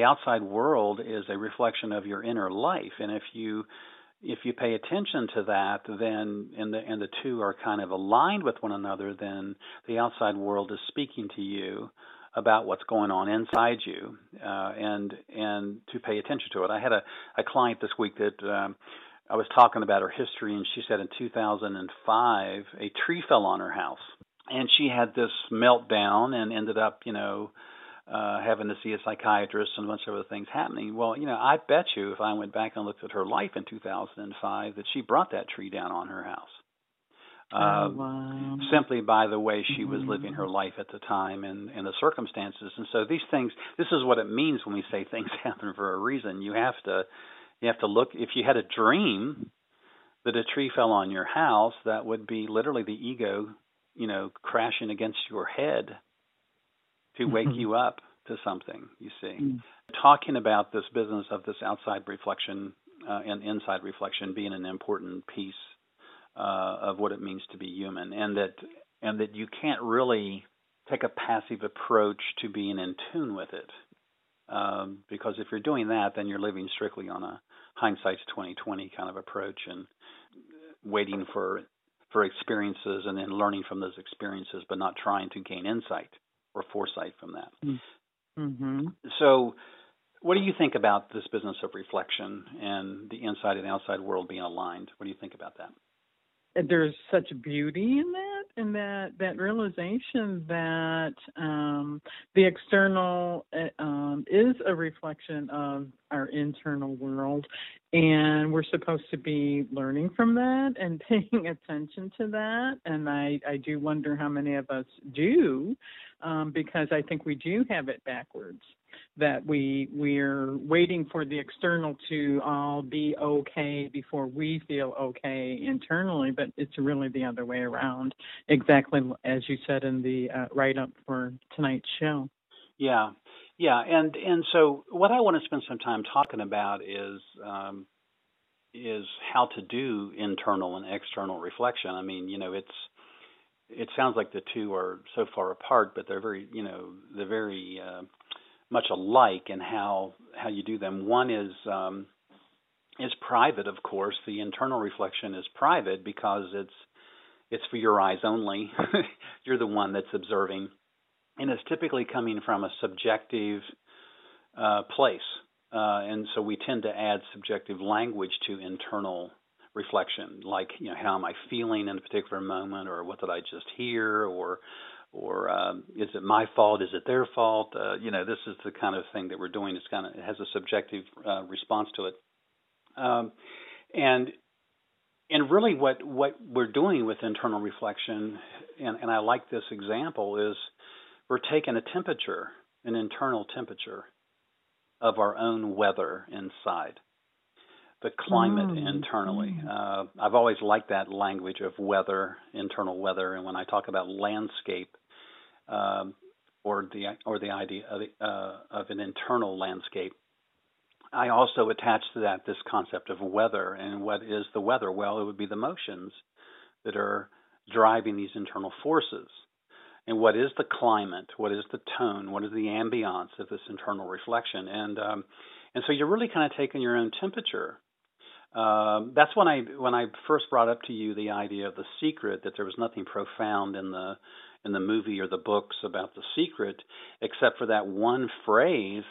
The outside world is a reflection of your inner life, and if you if you pay attention to that, then and the and the two are kind of aligned with one another, then the outside world is speaking to you about what's going on inside you, uh, and and to pay attention to it. I had a, a client this week that um, I was talking about her history, and she said in 2005 a tree fell on her house, and she had this meltdown and ended up, you know. Uh, having to see a psychiatrist and a bunch of other things happening. Well, you know, I bet you if I went back and looked at her life in 2005, that she brought that tree down on her house. Oh, um, wow. simply by the way she was living her mm-hmm. life at the time and, and the circumstances. And so these things, this is what it means when we say things happen for a reason. You have to, you have to look. If you had a dream that a tree fell on your house, that would be literally the ego, you know, crashing against your head to wake mm-hmm. you up to something. You see, mm-hmm. talking about this business of this outside reflection uh, and inside reflection being an important piece uh, of what it means to be human, and that and that you can't really take a passive approach to being in tune with it. Um, because if you're doing that, then you're living strictly on a hindsight's 2020 kind of approach and waiting for for experiences and then learning from those experiences, but not trying to gain insight or foresight from that. Mm-hmm. So, what do you think about this business of reflection and the inside and outside world being aligned? What do you think about that? There's such beauty in that and that that realization that um, the external uh, um, is a reflection of our internal world and we're supposed to be learning from that and paying attention to that. And i i do wonder how many of us do um, because i think we do have it backwards that we we're waiting for the external to all be okay before we feel okay internally, but it's really the other way around. Exactly as you said in the uh, write up for tonight's show. Yeah, yeah, and and so what I want to spend some time talking about is um, is how to do internal and external reflection. I mean, you know, it's it sounds like the two are so far apart, but they're very, you know, they're very uh, much alike in how how you do them. One is um, is private, of course. The internal reflection is private because it's it's for your eyes only. You're the one that's observing, and it's typically coming from a subjective uh, place. Uh, and so we tend to add subjective language to internal reflection, like you know how am I feeling in a particular moment, or what did I just hear, or or um, is it my fault? Is it their fault? Uh, you know, this is the kind of thing that we're doing. It's kind of it has a subjective uh, response to it, um, and and really what what we're doing with internal reflection, and, and I like this example is we're taking a temperature, an internal temperature of our own weather inside the climate mm. internally. Uh, I've always liked that language of weather, internal weather, and when I talk about landscape, um, or the or the idea of, uh, of an internal landscape, I also attach to that this concept of weather. And what is the weather? Well, it would be the motions that are driving these internal forces. And what is the climate? What is the tone? What is the ambiance of this internal reflection? And um, and so you're really kind of taking your own temperature um, that's when I when I first brought up to you the idea of the secret that there was nothing profound in the in the movie or the books about the secret except for that one phrase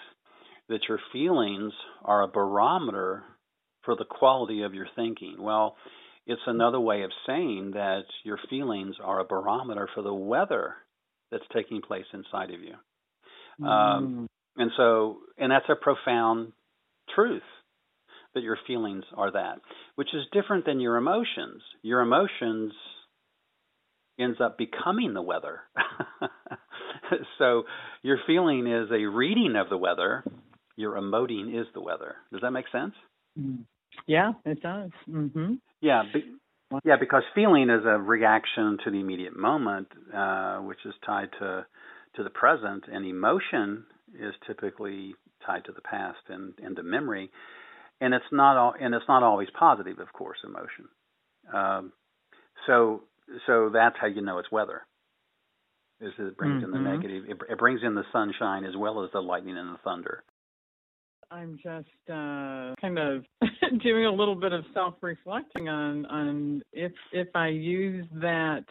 that your feelings are a barometer for the quality of your thinking. Well, it's another way of saying that your feelings are a barometer for the weather that's taking place inside of you. Um, mm. Um, and so, and that's a profound truth that your feelings are that, which is different than your emotions. Your emotions ends up becoming the weather. so your feeling is a reading of the weather. your emoting is the weather. Does that make sense? Mm. Yeah, it does. Mm-hmm. Yeah, be, yeah, because feeling is a reaction to the immediate moment, uh, which is tied to to the present, and emotion is typically tied to the past and, and to memory, and it's not all, and it's not always positive, of course, emotion. Um, so so that's how you know it's weather. Is it brings mm-hmm. in the mm-hmm. negative? It, it brings in the sunshine as well as the lightning and the thunder. I'm just uh, kind of doing a little bit of self-reflecting on on if if I use that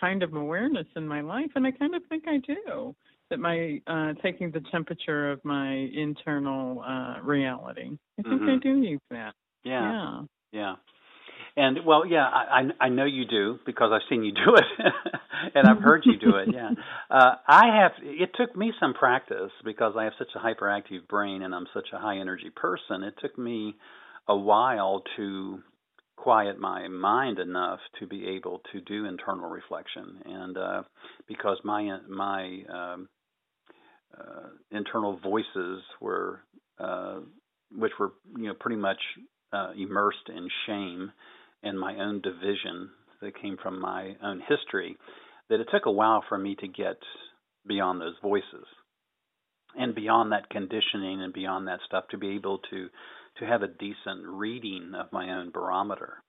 kind of awareness in my life, and I kind of think I do. That my uh, taking the temperature of my internal uh, reality. I think mm-hmm. I do use that. Yeah. Yeah. Yeah. And well, yeah, I I know you do because I've seen you do it, and I've heard you do it. Yeah, uh, I have. It took me some practice because I have such a hyperactive brain and I'm such a high energy person. It took me a while to quiet my mind enough to be able to do internal reflection, and uh, because my my um, uh, internal voices were, uh, which were you know pretty much uh, immersed in shame and my own division that came from my own history that it took a while for me to get beyond those voices. And beyond that conditioning and beyond that stuff to be able to to have a decent reading of my own barometer.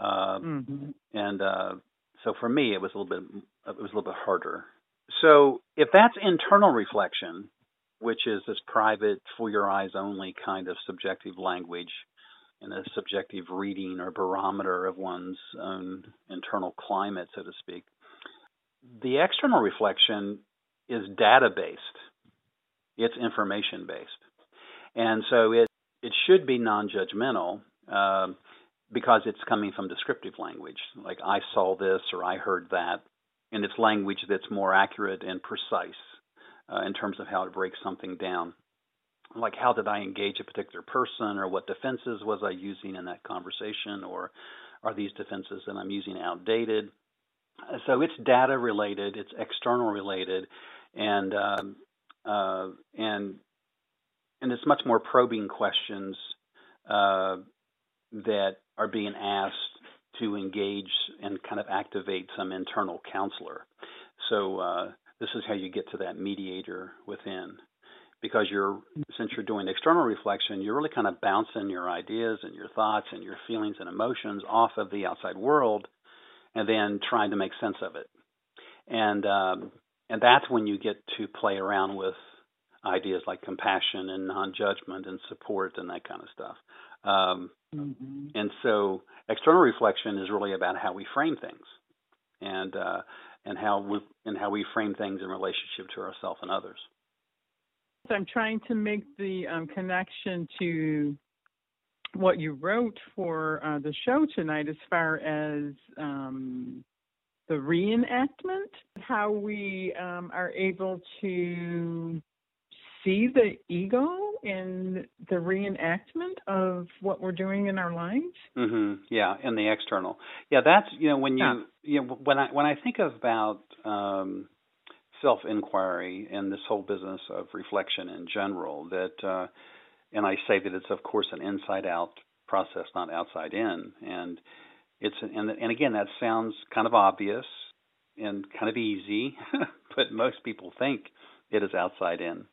Uh, mm-hmm. and uh, so for me it was a little bit it was a little bit harder. So if that's internal reflection which is this private for your eyes only kind of subjective language in a subjective reading or barometer of one's own internal climate, so to speak. The external reflection is data based, it's information based. And so it, it should be non judgmental uh, because it's coming from descriptive language, like I saw this or I heard that, and it's language that's more accurate and precise uh, in terms of how it breaks something down like how did I engage a particular person or what defenses was I using in that conversation or are these defenses that I'm using outdated? So it's data related, it's external related, and um, uh, and and it's much more probing questions uh, that are being asked to engage and kind of activate some internal counselor. So uh, this is how you get to that mediator within because you're since you're doing external reflection, you're really kind of bouncing your ideas and your thoughts and your feelings and emotions off of the outside world, and then trying to make sense of it. And um, and that's when you get to play around with ideas like compassion and non-judgment and support and that kind of stuff. Um, mm-hmm. And so, external reflection is really about how we frame things, and uh, and how we and how we frame things in relationship to ourselves and others. I'm trying to make the um, connection to what you wrote for uh, the show tonight as far as um, the reenactment, how we um, are able to see the ego in the reenactment of what we're doing in our lives. Mhm. Yeah, in the external. Yeah, that's you know when you yeah. you know when I when I think about um self inquiry and this whole business of reflection in general. That, uh, and I say that it's of course an inside out process, not outside in. And it's and and again that sounds kind of obvious and kind of easy, but most people think it is outside in.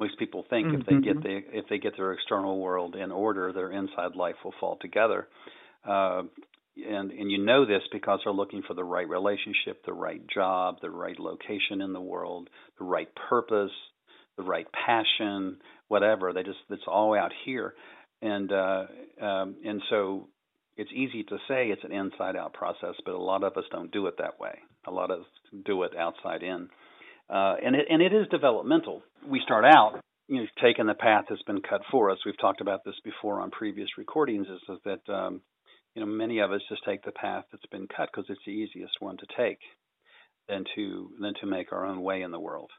Most people think mm-hmm. if they get mm-hmm. the if they get their external world in order, their inside life will fall together. Uh, and and you know this because they're looking for the right relationship, the right job, the right location in the world, the right purpose, the right passion, whatever. They just it's all out here, and uh, um, and so it's easy to say it's an inside out process, but a lot of us don't do it that way. A lot of us do it outside in, uh, and it and it is developmental. We start out you know taking the path that's been cut for us. We've talked about this before on previous recordings. Is that um, you know, many of us just take the path that's been cut because it's the easiest one to take than to than to make our own way in the world.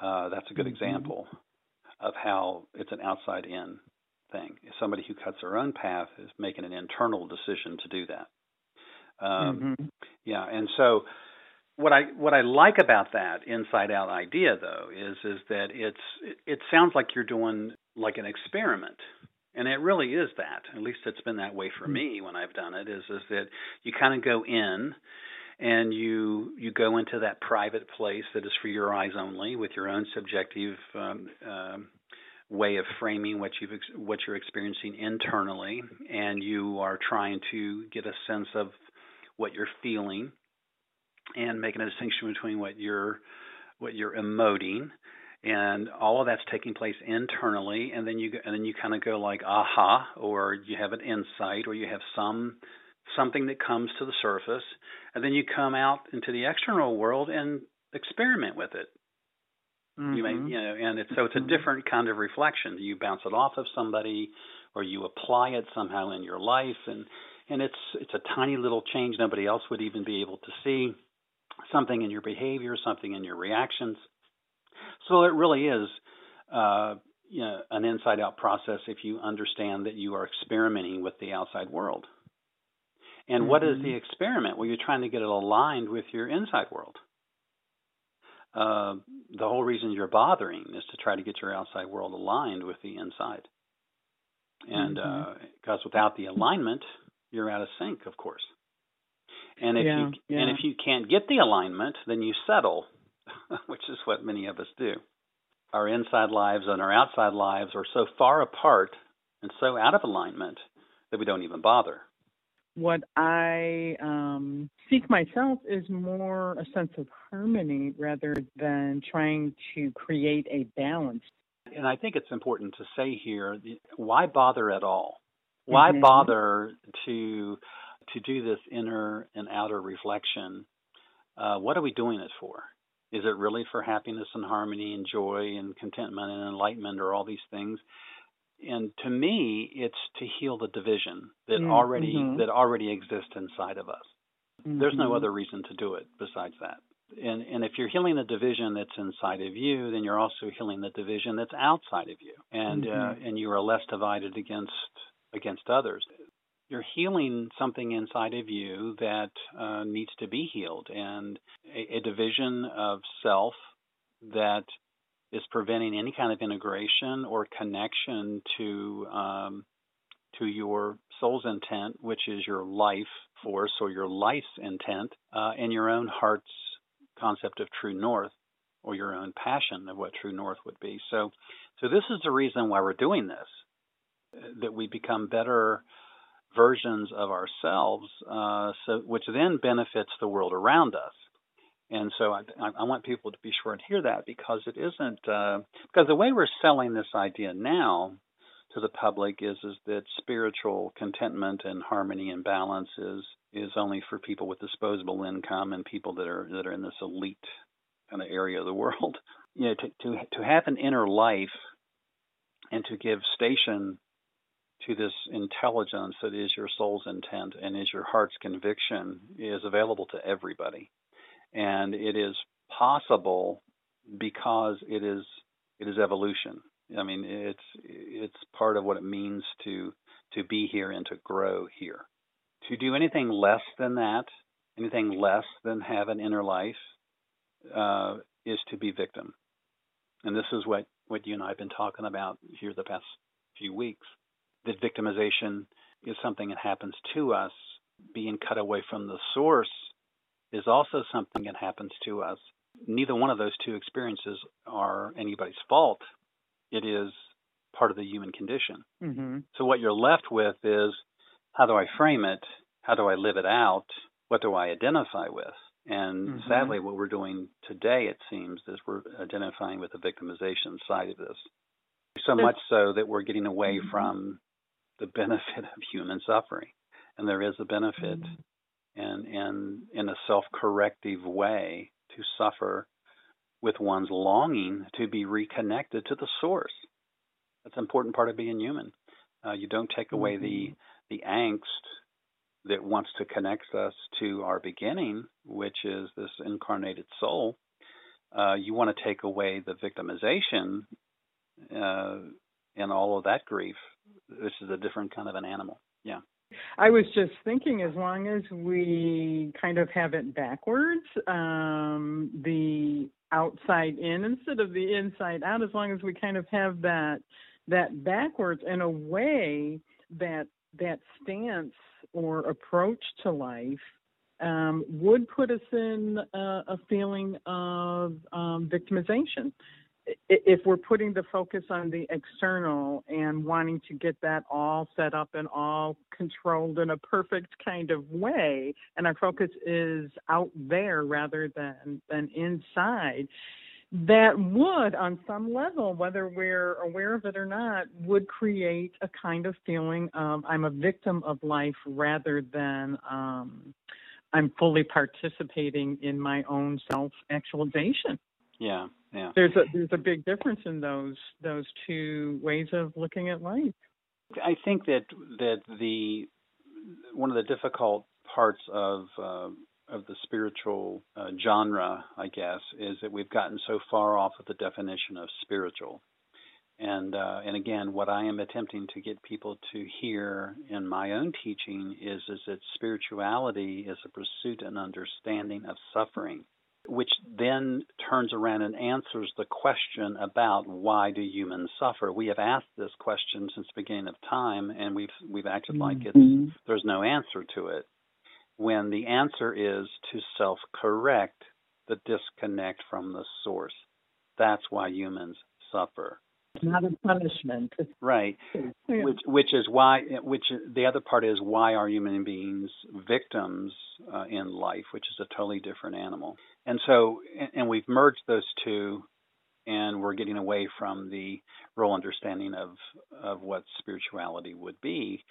Uh, that's a good mm-hmm. example of how it's an outside in thing. Somebody who cuts their own path is making an internal decision to do that. Um, mm-hmm. Yeah, and so what I what I like about that inside out idea though is is that it's it sounds like you're doing like an experiment. And it really is that. At least it's been that way for me when I've done it. Is is that you kind of go in and you you go into that private place that is for your eyes only with your own subjective um, um, way of framing what you've what you're experiencing internally and you are trying to get a sense of what you're feeling and making a distinction between what you're what you're emoting and all of that's taking place internally and then you and then you kind of go like aha or you have an insight or you have some something that comes to the surface, and then you come out into the external world and experiment with it. Mm-hmm. You may, mm-hmm. you know, and it's so it's a mm-hmm. different kind of reflection. You bounce it off of somebody, or you apply it somehow in your life, and and it's it's a tiny little change nobody else would even be able to see. Something in your behavior, something in your reactions. So it really is, uh, you know, an inside-out process if you understand that you are experimenting with the outside world. And mm-hmm. what is the mm-hmm. experiment? Well, you're trying to get it aligned with your inside world. Uh, the whole reason you're bothering is to try to get your outside world aligned with the inside. And because mm-hmm. uh, without the alignment, you're out of sync, of course. And if yeah, you yeah. and if you can't get the alignment, then you settle, which is what many of us do. Our inside lives and our outside lives are so far apart and so out of alignment that we don't even bother what I um, seek myself is more a sense of harmony rather than trying to create a balance. And I think it's important to say here why bother at all? Why mm-hmm. bother to to do this inner and outer reflection? Uh, what are we doing it for? Is it really for happiness and harmony and joy and contentment and enlightenment or all these things? and to me it's to heal the division that mm-hmm. already that already exists inside of us mm-hmm. there's no mm-hmm. other reason to do it besides that and and if you're healing the division that's inside of you then you're also healing the division that's outside of you and mm-hmm. uh, and you are less divided against against others you're healing something inside of you that uh, needs to be healed and a, a division of self that is preventing any kind of integration or connection to um, to your soul's intent, which is your life force or your life's intent, uh, and your own heart's concept of true north or your own passion of what true north would be. So, so this is the reason why we're doing this, that we become better versions of ourselves, uh, so which then benefits the world around us. And so I, I, want people to be sure and hear that because it isn't uh, because the way we're selling this idea now to the public is is that spiritual contentment and harmony and balance is is only for people with disposable income and people that are that are in this elite kind of area of the world. You know, to to to have an inner life and to give station to this intelligence that is your soul's intent and is your heart's conviction is available to everybody and it is possible because it is it is evolution. I mean, it's it's part of what it means to to be here and to grow here. To do anything less than that, anything less than have an inner life, uh, is to be victim. And this is what what you and I have been talking about here the past few weeks. That victimization is something that happens to us. Being cut away from the source is also something that happens to us. Neither one of those two experiences are anybody's fault. It is part of the human condition. Mm-hmm. So what you're left with is how do I frame it? How do I live it out? What do I identify with? And mm-hmm. sadly, what we're doing today, it seems, is we're identifying with the victimization side of this. So much so that we're getting away mm-hmm. from the benefit of human suffering. And there is a benefit mm-hmm and, and in a self corrective way to suffer with one's longing to be reconnected to the source. That's an important part of being human. Uh, you don't take away mm-hmm. the the angst that wants to connect us to our beginning, which is this incarnated soul. Uh, you want to take away the victimization uh, and all of that grief. This is a different kind of an animal. Yeah. I was just thinking, as long as we kind of have it backwards, um, the outside in instead of the inside out, as long as we kind of have that that backwards in a way that that stance or approach to life um, would put us in a feeling of um, victimization. If we're putting the focus on the external and wanting to get that all set up and all controlled in a perfect kind of way, and our focus is out there rather than, than inside, that would, on some level, whether we're aware of it or not, would create a kind of feeling of I'm a victim of life rather than um, I'm fully participating in my own self actualization. Yeah, yeah. There's a there's a big difference in those those two ways of looking at life. I think that that the one of the difficult parts of uh, of the spiritual uh, genre, I guess, is that we've gotten so far off of the definition of spiritual. And uh, and again, what I am attempting to get people to hear in my own teaching is is that spirituality is a pursuit and understanding of suffering, which then turns around and answers the question about why do humans suffer. We have asked this question since the beginning of time, and we've we've acted like mm-hmm. it's there's no answer to it when the answer is to self correct the disconnect from the source. That's why humans suffer. It's not a punishment. Right. Yeah. Which which is why which the other part is why are human beings victims uh, in life, which is a totally different animal. And so and we've merged those two and we're getting away from the real understanding of of what spirituality would be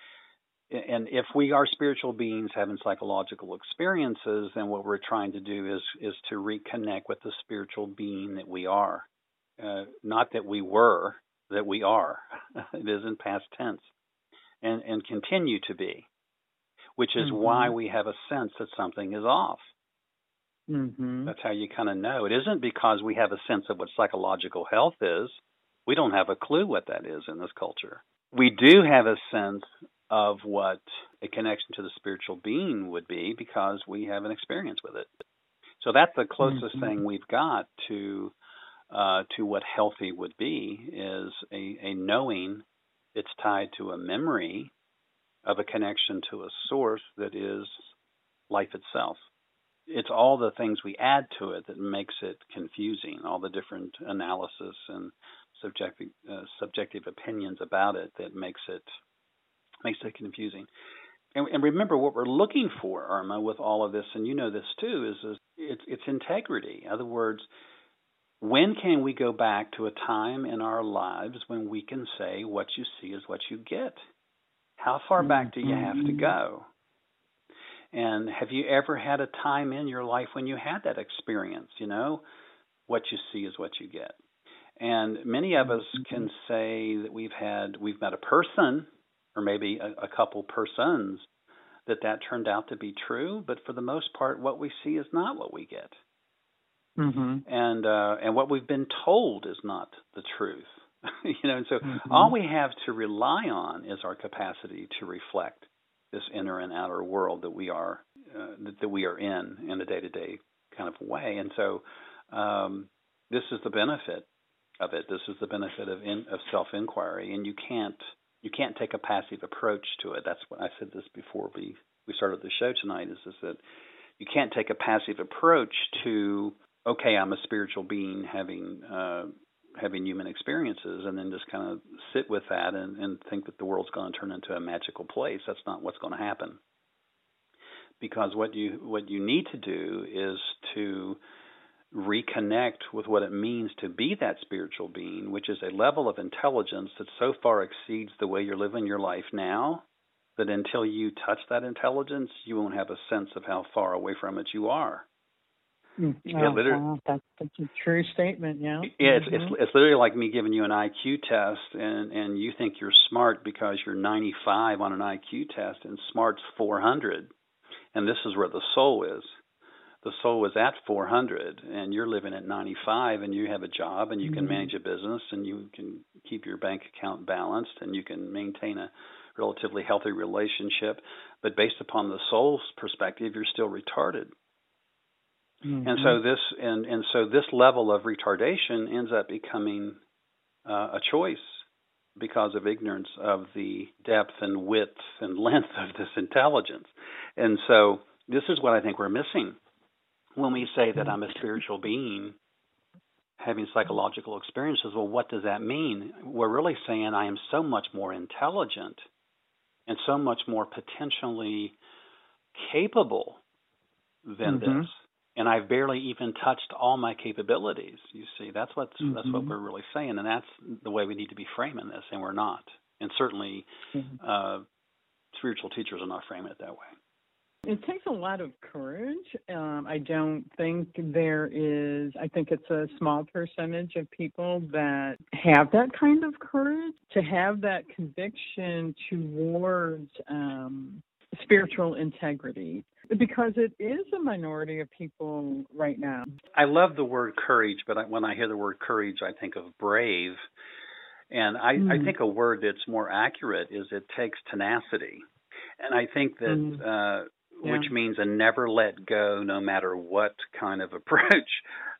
and if we are spiritual beings having psychological experiences, then what we're trying to do is is to reconnect with the spiritual being that we are, uh, not that we were, that we are. it is in past tense, and and continue to be, which is mm-hmm. why we have a sense that something is off. Mm-hmm. That's how you kind of know. It isn't because we have a sense of what psychological health is. We don't have a clue what that is in this culture. We do have a sense of what a connection to the spiritual being would be because we have an experience with it. So that's the closest mm-hmm. thing we've got to uh, to what healthy would be is a, a knowing it's tied to a memory of a connection to a source that is life itself. It's all the things we add to it that makes it confusing, all the different analysis and subjective uh, subjective opinions about it that makes it makes it confusing. And, and, remember what we're looking for, Irma, with all of this, and you know this too, is, is it's, it's integrity. In other words, when can we go back to a time in our lives when we can say what you see is what you get? How far back do you have to mm-hmm. go? And have you ever had a time in your life when you had that experience? You know, what you see is what you get. And many of us can mm-hmm. say that we've had, we've met a person or maybe a, a couple persons that that turned out to be true. But for the most part, what we see is not what we get, mm-hmm. and uh, and what we've been told is not the truth. you know, and so mm-hmm. all we have to rely on is our capacity to reflect this inner and outer world that we are uh, that, that we are in in a day to day kind of way. And so um, this is the benefit of it. This is the benefit of in, of self inquiry, and you can't you can't take a passive approach to it. That's what I said this before we we started the show tonight. Is is that you can't take a passive approach to okay, I'm a spiritual being having uh, having human experiences, and then just kind of sit with that and, and think that the world's going to turn into a magical place. That's not what's going to happen. Because what you what you need to do is to reconnect with what it means to be that spiritual being, which is a level of intelligence that so far exceeds the way you're living your life now that until you touch that intelligence, you won't have a sense of how far away from it you are. Mm, oh, wow. that's, that's a true statement. Yeah. Yeah, it's, mm-hmm. it's it's literally like me giving you an IQ test, and and you think you're smart because you're 95 on an IQ test, and smart's 400, and this is where the soul is the soul was at 400 and you're living at 95 and you have a job and you can mm-hmm. manage a business and you can keep your bank account balanced and you can maintain a relatively healthy relationship but based upon the soul's perspective you're still retarded mm-hmm. and so this and and so this level of retardation ends up becoming uh, a choice because of ignorance of the depth and width and length of this intelligence. And so this is what I think we're missing when we say that I'm a spiritual being having psychological experiences. Well, what does that mean? We're really saying I am so much more intelligent and so much more potentially capable than mm-hmm. this and I've barely even touched all my capabilities. You see, that's what mm-hmm. that's what we're really saying, and that's the way we need to be framing this, and we're not. And certainly, mm-hmm. uh, spiritual teachers are not framing it that way. It takes a lot of courage. Um, I don't think there is, I think it's a small percentage of people that have that kind of courage to have that conviction towards um, spiritual integrity because it is a minority of people right now. I love the word courage, but when I hear the word courage, I think of brave. And I, mm. I think a word that's more accurate is it takes tenacity. And I think that, mm. uh, yeah. which means a never let go no matter what kind of approach.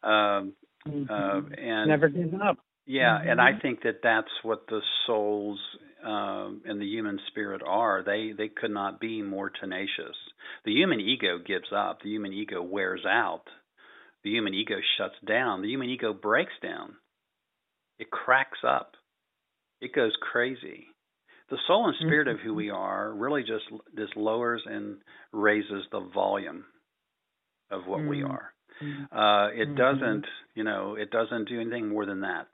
Um, mm-hmm. uh, and never give up. Yeah, mm-hmm. and I think that that's what the souls um, and the human spirit are. They they could not be more tenacious. The human ego gives up. The human ego wears out. The human ego shuts down. The human ego breaks down. It cracks up. It goes crazy. The soul and spirit mm-hmm. of who we are really just just lowers and raises the volume of what mm-hmm. we are. Uh, it mm-hmm. doesn't, you know, it doesn't do anything more than that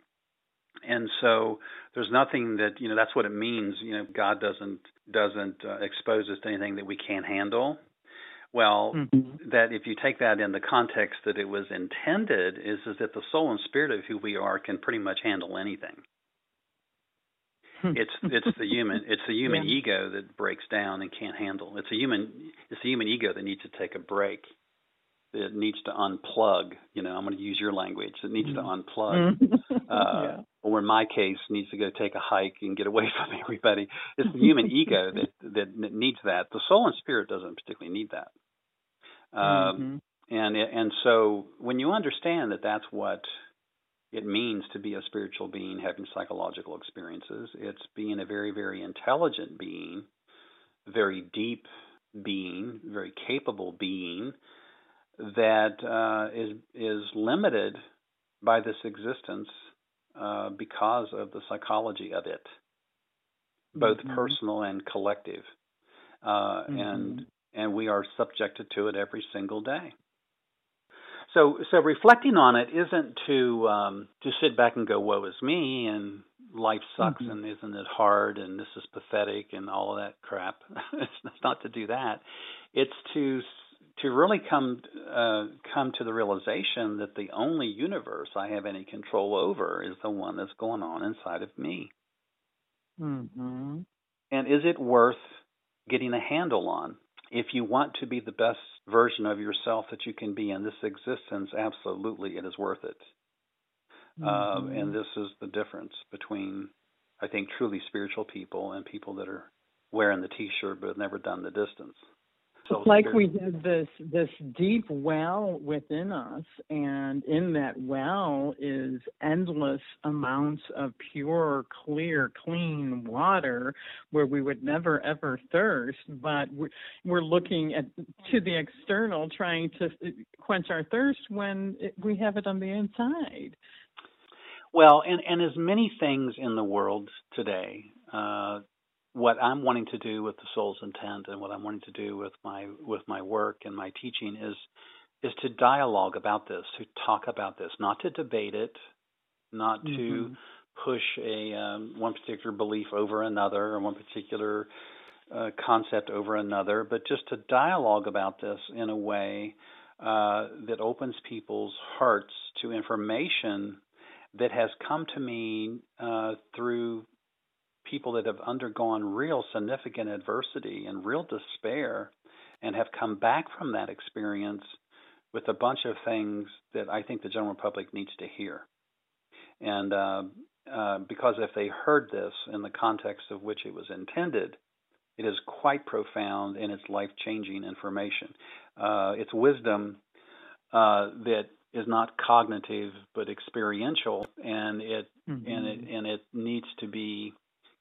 and so there's nothing that you know that's what it means you know god doesn't doesn't uh, expose us to anything that we can't handle well mm-hmm. that if you take that in the context that it was intended is is that the soul and spirit of who we are can pretty much handle anything hmm. it's it's the human it's the human yeah. ego that breaks down and can't handle it's a human it's the human ego that needs to take a break it needs to unplug. You know, I'm going to use your language. It needs to mm-hmm. unplug. uh, yeah. Or in my case, needs to go take a hike and get away from everybody. It's the human ego that, that needs that. The soul and spirit doesn't particularly need that. Um, mm-hmm. And and so when you understand that that's what it means to be a spiritual being having psychological experiences, it's being a very very intelligent being, very deep being, very capable being that uh, is is limited by this existence uh, because of the psychology of it, both mm-hmm. personal and collective, uh, mm-hmm. and and we are subjected to it every single day. So so reflecting on it isn't to um, to sit back and go woe is me and life sucks mm-hmm. and isn't it hard and this is pathetic and all of that crap. it's not to do that. It's to to really come uh, come to the realization that the only universe I have any control over is the one that's going on inside of me. Mm-hmm. And is it worth getting a handle on? If you want to be the best version of yourself that you can be in this existence, absolutely, it is worth it. Uh, mm-hmm. And this is the difference between, I think, truly spiritual people and people that are wearing the T-shirt but have never done the distance. It's like we have this this deep well within us, and in that well is endless amounts of pure, clear, clean water, where we would never ever thirst. But we're, we're looking at to the external, trying to quench our thirst when it, we have it on the inside. Well, and and as many things in the world today, uh, what I'm wanting to do with the soul's intent and what I'm wanting to do with my with my work and my teaching is is to dialogue about this, to talk about this, not to debate it, not mm-hmm. to push a um, one particular belief over another or one particular uh, concept over another, but just to dialogue about this in a way uh, that opens people's hearts to information that has come to me uh, through people that have undergone real significant adversity and real despair and have come back from that experience with a bunch of things that I think the general public needs to hear. And uh, uh, because if they heard this in the context of which it was intended, it is quite profound and it's life changing information. Uh, it's wisdom uh, that is not cognitive but experiential, and it mm-hmm. and it and it needs to be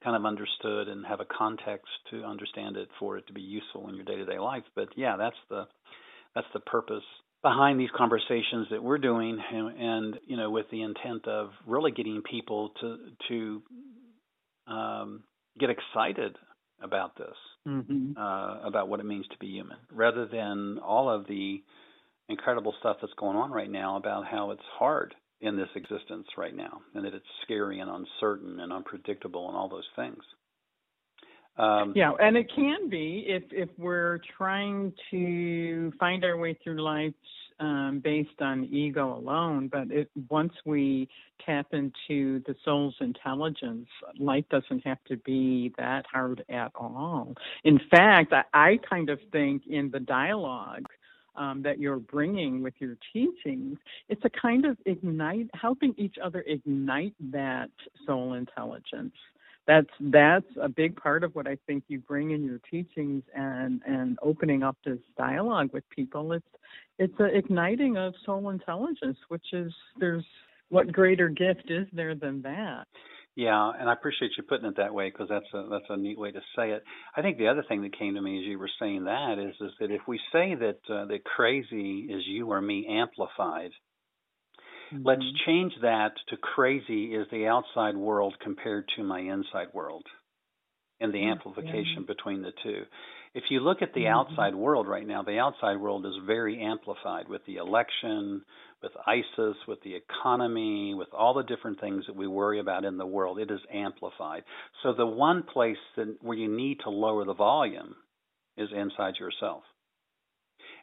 kind of understood and have a context to understand it for it to be useful in your day-to-day life. But yeah, that's the that's the purpose behind these conversations that we're doing, and, and you know, with the intent of really getting people to to um, get excited about this, mm-hmm. uh, about what it means to be human, rather than all of the incredible stuff that's going on right now about how it's hard in this existence right now, and that it's scary and uncertain and unpredictable and all those things. Um, yeah, and it can be if if we're trying to find our way through life um, based on ego alone, but it, once we tap into the soul's intelligence, life doesn't have to be that hard at all. In fact, I, I kind of think in the dialogue um, that you're bringing with your teachings, it's a kind of ignite, helping each other ignite that soul intelligence. That's that's a big part of what I think you bring in your teachings and and opening up this dialogue with people. It's it's an igniting of soul intelligence, which is there's what greater gift is there than that? Yeah, and I appreciate you putting it that way because that's a that's a neat way to say it. I think the other thing that came to me as you were saying that is is that if we say that uh, that crazy is you or me amplified, mm-hmm. let's change that to crazy is the outside world compared to my inside world, and the amplification between the two. If you look at the mm-hmm. outside world right now, the outside world is very amplified with the election, with ISIS, with the economy, with all the different things that we worry about in the world, it is amplified. So the one place that, where you need to lower the volume is inside yourself.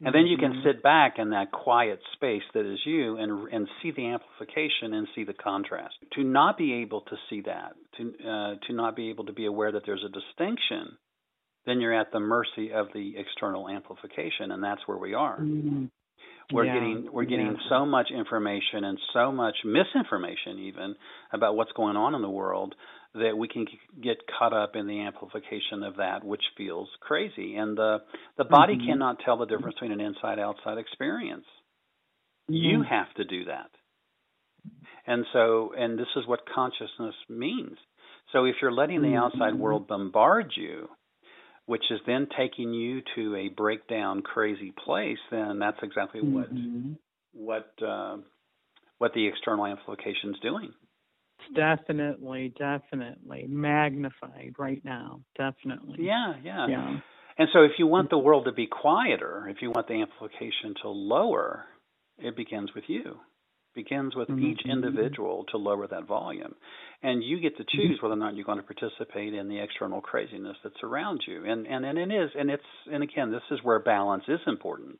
And then you can mm-hmm. sit back in that quiet space that is you and and see the amplification and see the contrast. To not be able to see that, to uh, to not be able to be aware that there's a distinction, then you're at the mercy of the external amplification, and that's where we are. Mm-hmm. We're yeah, getting we're getting yeah. so much information and so much misinformation even about what's going on in the world that we can get caught up in the amplification of that which feels crazy and the the body mm-hmm. cannot tell the difference between an inside outside experience. Mm-hmm. You have to do that. And so and this is what consciousness means. So if you're letting the outside mm-hmm. world bombard you which is then taking you to a breakdown crazy place, then that's exactly mm-hmm. what what uh, what the external amplification is doing. It's definitely, definitely magnified right now. Definitely. Yeah, yeah. Yeah. And so, if you want the world to be quieter, if you want the amplification to lower, it begins with you begins with mm-hmm. each individual to lower that volume. And you get to mm-hmm. choose whether or not you're going to participate in the external craziness that's around you. And and, and it is and it's and again this is where balance is important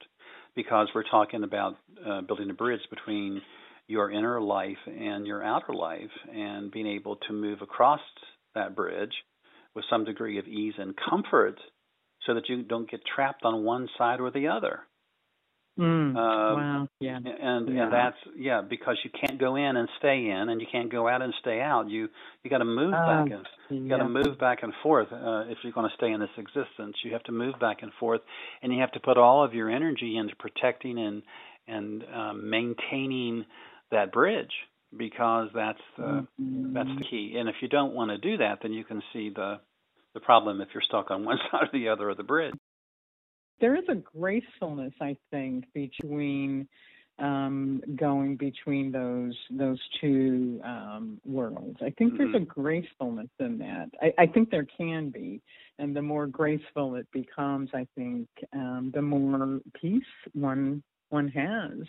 because we're talking about uh, building a bridge between your inner life and your outer life and being able to move across that bridge with some degree of ease and comfort so that you don't get trapped on one side or the other. Mm, um, wow. Yeah. And yeah. and that's yeah because you can't go in and stay in, and you can't go out and stay out. You you got to move uh, back and you yeah. got to move back and forth uh, if you're going to stay in this existence. You have to move back and forth, and you have to put all of your energy into protecting and and um, maintaining that bridge because that's the mm-hmm. that's the key. And if you don't want to do that, then you can see the the problem if you're stuck on one side or the other of the bridge there is a gracefulness, I think, between um, going between those those two um, worlds. I think mm-hmm. there's a mm-hmm. gracefulness in that. I, I, think there can be, and the more graceful it becomes, I think, um, the more peace one one has.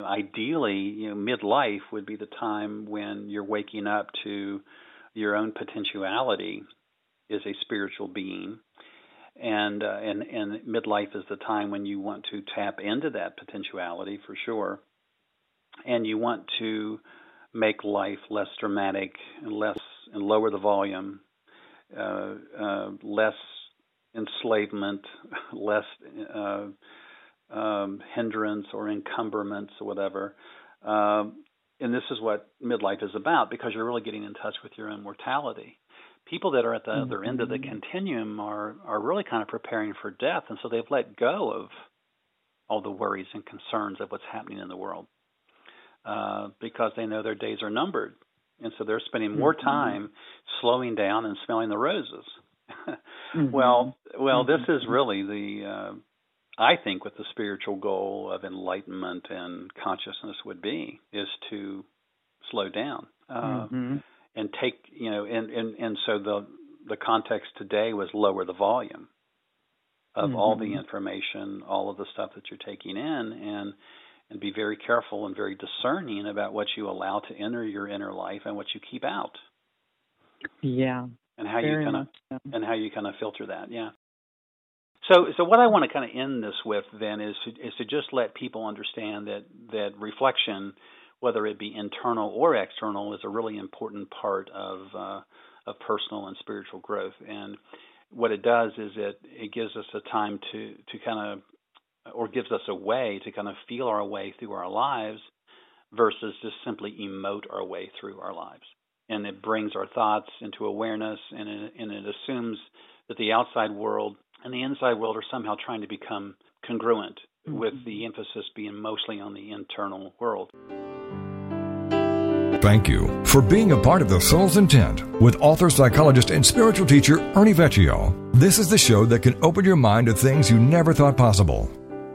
Ideally, you know, midlife would be the time when you're waking up to your own potentiality as a spiritual being and uh, and and midlife is the time when you want to tap into that potentiality for sure, and you want to make life less dramatic and less and lower the volume, uh, uh, less enslavement, less uh, um, hindrance or encumberments or whatever. Um, and this is what midlife is about because you're really getting in touch with your own mortality people that are at the mm-hmm. other end of the continuum are are really kind of preparing for death, and so they've let go of all the worries and concerns of what's happening in the world uh, because they know their days are numbered, and so they're spending more Mm-hmm. time slowing down and smelling the roses. Mhm. Well, well, this Mhm. is really the uh, I think what the spiritual goal of enlightenment and consciousness would be is to slow down uh, Mhm. And take you know and and and so the the context today was lower the volume of all the Mhm. information, all of the stuff that you're taking in, and and be very careful and very discerning about what you allow to enter your inner life and what you keep out, Yeah. and how you kind of so. and how you kind of filter that. Yeah. So, so what I want to kind of end this with then is to, is to just let people understand that that reflection, whether it be internal or external, is a really important part of uh, of personal and spiritual growth. And what it does is it it gives us a time to to kind of or gives us a way to kind of feel our way through our lives versus just simply emote our way through our lives. And it brings our thoughts into awareness and it, and it assumes that the outside world and the inside world are somehow trying to become congruent with the emphasis being mostly on the internal world. Thank you for being a part of The Soul's Intent with author, psychologist, and spiritual teacher Ernie Vecchio. This is the show that can open your mind to things you never thought possible.